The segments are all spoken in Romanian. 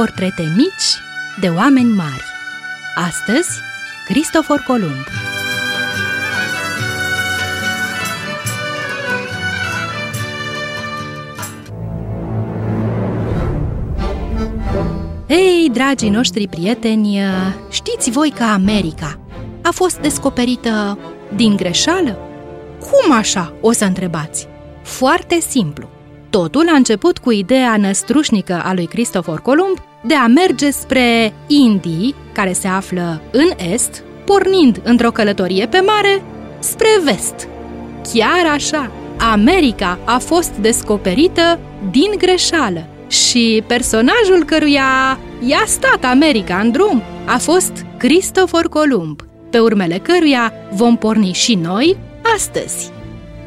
portrete mici de oameni mari. Astăzi, Cristofor Columb. Ei, dragii noștri prieteni, știți voi că America a fost descoperită din greșeală? Cum așa, o să întrebați? Foarte simplu. Totul a început cu ideea năstrușnică a lui Cristofor Columb de a merge spre Indii, care se află în est, pornind într-o călătorie pe mare spre vest. Chiar așa, America a fost descoperită din greșeală și personajul căruia i-a stat America în drum a fost Cristofor Columb, pe urmele căruia vom porni și noi astăzi.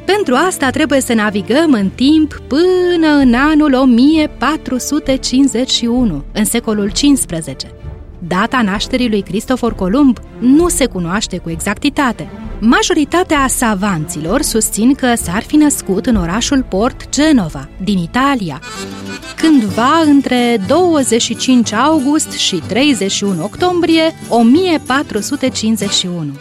Pentru asta trebuie să navigăm în timp până în anul 1451, în secolul XV. Data nașterii lui Cristofor Columb nu se cunoaște cu exactitate. Majoritatea savanților susțin că s-ar fi născut în orașul port Genova, din Italia, cândva între 25 august și 31 octombrie 1451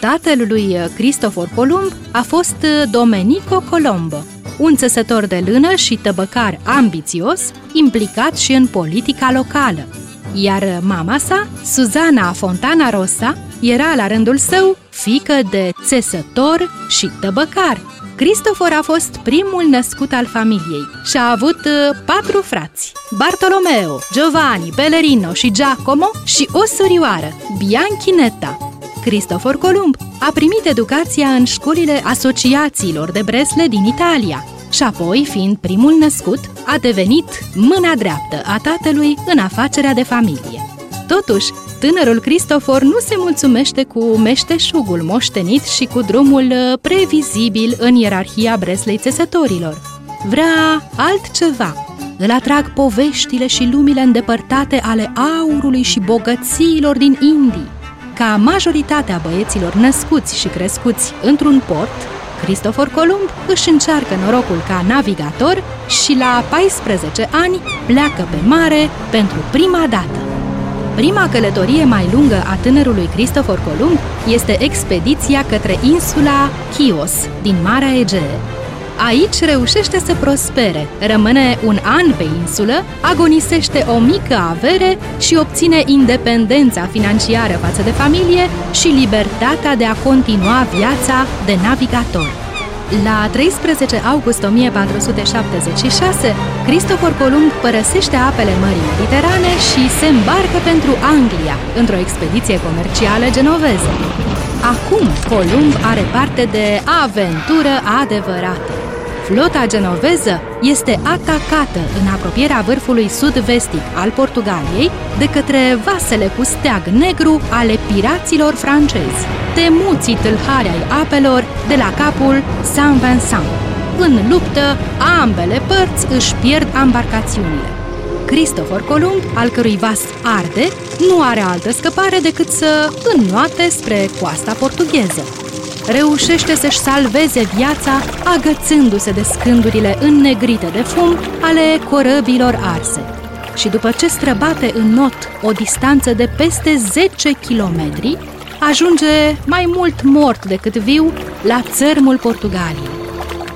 tatăl lui Cristofor Columb a fost Domenico Colombo, un țesător de lână și tăbăcar ambițios, implicat și în politica locală. Iar mama sa, Suzana Fontana Rosa, era la rândul său fică de țesător și tăbăcar. Cristofor a fost primul născut al familiei și a avut uh, patru frați, Bartolomeo, Giovanni, Pellerino și Giacomo și o surioară, Bianchinetta. Cristofor Columb a primit educația în școlile asociațiilor de Bresle din Italia și apoi, fiind primul născut, a devenit mâna dreaptă a tatălui în afacerea de familie. Totuși, tânărul Cristofor nu se mulțumește cu meșteșugul moștenit și cu drumul uh, previzibil în ierarhia Breslei țesătorilor. Vrea altceva. Îl atrag poveștile și lumile îndepărtate ale aurului și bogățiilor din Indii ca majoritatea băieților născuți și crescuți într-un port, Cristofor Columb își încearcă norocul ca navigator și la 14 ani pleacă pe mare pentru prima dată. Prima călătorie mai lungă a tânărului Cristofor Columb este expediția către insula Chios din Marea Egee, Aici reușește să prospere, rămâne un an pe insulă, agonisește o mică avere și obține independența financiară față de familie și libertatea de a continua viața de navigator. La 13 august 1476, Cristofor Columb părăsește apele Mării Mediterane și se îmbarcă pentru Anglia, într-o expediție comercială genoveză. Acum Columb are parte de aventură adevărată. Flota genoveză este atacată în apropierea vârfului sud-vestic al Portugaliei de către vasele cu steag negru ale piraților francezi, temuții tâlhari ai apelor de la capul Saint-Vincent. În luptă, ambele părți își pierd embarcațiunile. Cristofor Columb, al cărui vas arde, nu are altă scăpare decât să înnoate spre coasta portugheză reușește să-și salveze viața agățându-se de scândurile înnegrite de fum ale corăbilor arse. Și după ce străbate în not o distanță de peste 10 kilometri, ajunge mai mult mort decât viu la țărmul Portugaliei.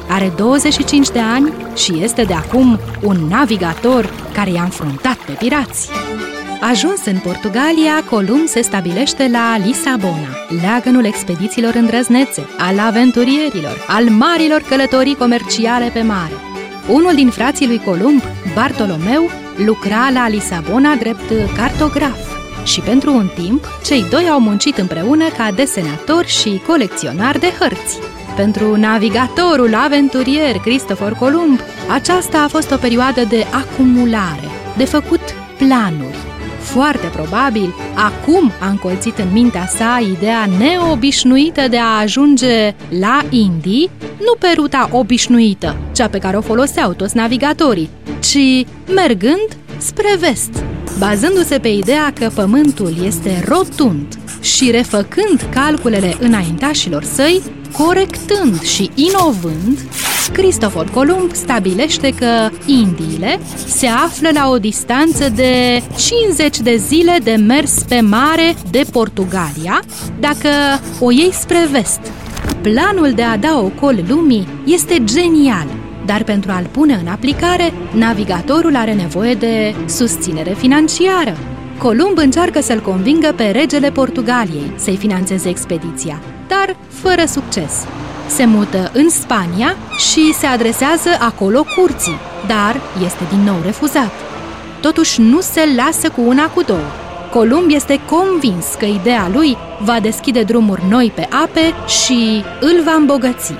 Are 25 de ani și este de acum un navigator care i-a înfruntat pe pirați. Ajuns în Portugalia, Columb se stabilește la Lisabona, leagănul expedițiilor îndrăznețe, al aventurierilor, al marilor călătorii comerciale pe mare. Unul din frații lui Columb, Bartolomeu, lucra la Lisabona drept cartograf și pentru un timp cei doi au muncit împreună ca desenator și colecționar de hărți. Pentru navigatorul aventurier Cristofor Columb, aceasta a fost o perioadă de acumulare, de făcut planuri, foarte probabil, acum a încolțit în mintea sa ideea neobișnuită de a ajunge la Indii, nu pe ruta obișnuită, cea pe care o foloseau toți navigatorii, ci mergând spre vest, bazându-se pe ideea că Pământul este rotund și refăcând calculele înaintașilor săi, Corectând și inovând, Cristofor Columb stabilește că Indiile se află la o distanță de 50 de zile de mers pe mare de Portugalia, dacă o iei spre vest. Planul de a da ocol lumii este genial, dar pentru a-l pune în aplicare, navigatorul are nevoie de susținere financiară. Columb încearcă să-l convingă pe regele Portugaliei să-i financeze expediția, dar fără succes. Se mută în Spania și se adresează acolo curții, dar este din nou refuzat. Totuși nu se lasă cu una cu două. Columb este convins că ideea lui va deschide drumuri noi pe ape și îl va îmbogăți.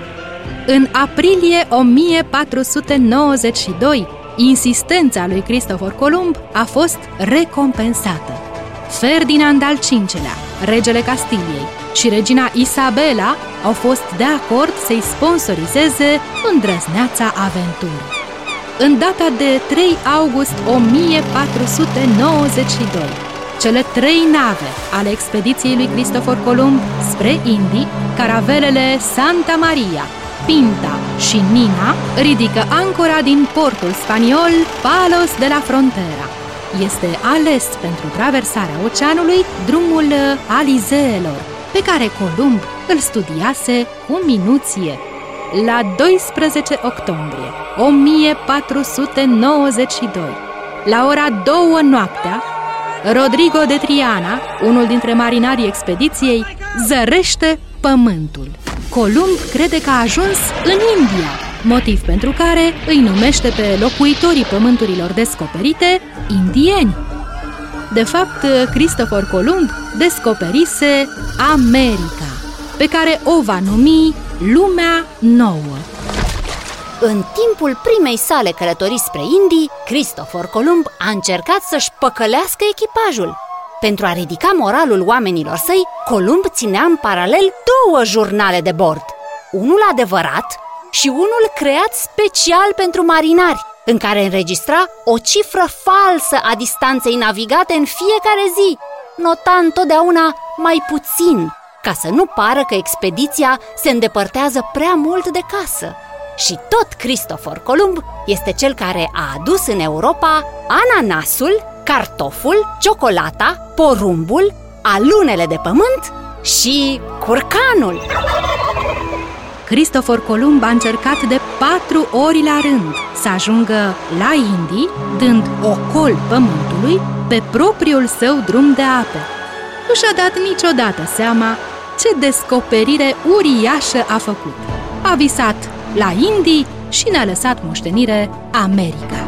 În aprilie 1492, insistența lui Cristofor Columb a fost recompensată. Ferdinand al V-lea, regele Castiliei, și regina Isabela au fost de acord să-i sponsorizeze îndrăzneața aventură. În data de 3 august 1492, cele trei nave ale expediției lui Cristofor Columb spre Indii, caravelele Santa Maria, Pinta și Nina, ridică ancora din portul spaniol Palos de la Frontera. Este ales pentru traversarea oceanului drumul Alizeelor, pe care Columb îl studiase cu minuție. La 12 octombrie 1492, la ora 2 noaptea, Rodrigo de Triana, unul dintre marinarii expediției, zărește pământul. Columb crede că a ajuns în India, motiv pentru care îi numește pe locuitorii pământurilor descoperite indieni. De fapt, Christopher Columb descoperise America, pe care o va numi Lumea Nouă. În timpul primei sale călătorii spre Indii, Christopher Columb a încercat să-și păcălească echipajul. Pentru a ridica moralul oamenilor săi, Columb ținea în paralel două jurnale de bord. Unul adevărat și unul creat special pentru marinari, în care înregistra o cifră falsă a distanței navigate în fiecare zi, nota întotdeauna mai puțin, ca să nu pară că expediția se îndepărtează prea mult de casă. Și tot Cristofor Columb este cel care a adus în Europa ananasul, cartoful, ciocolata, porumbul, alunele de pământ și curcanul. Cristofor Columb a încercat de patru ori la rând să ajungă la Indii, dând ocol pământului pe propriul său drum de ape. Nu și-a dat niciodată seama ce descoperire uriașă a făcut. A visat la Indii și ne-a lăsat moștenire America.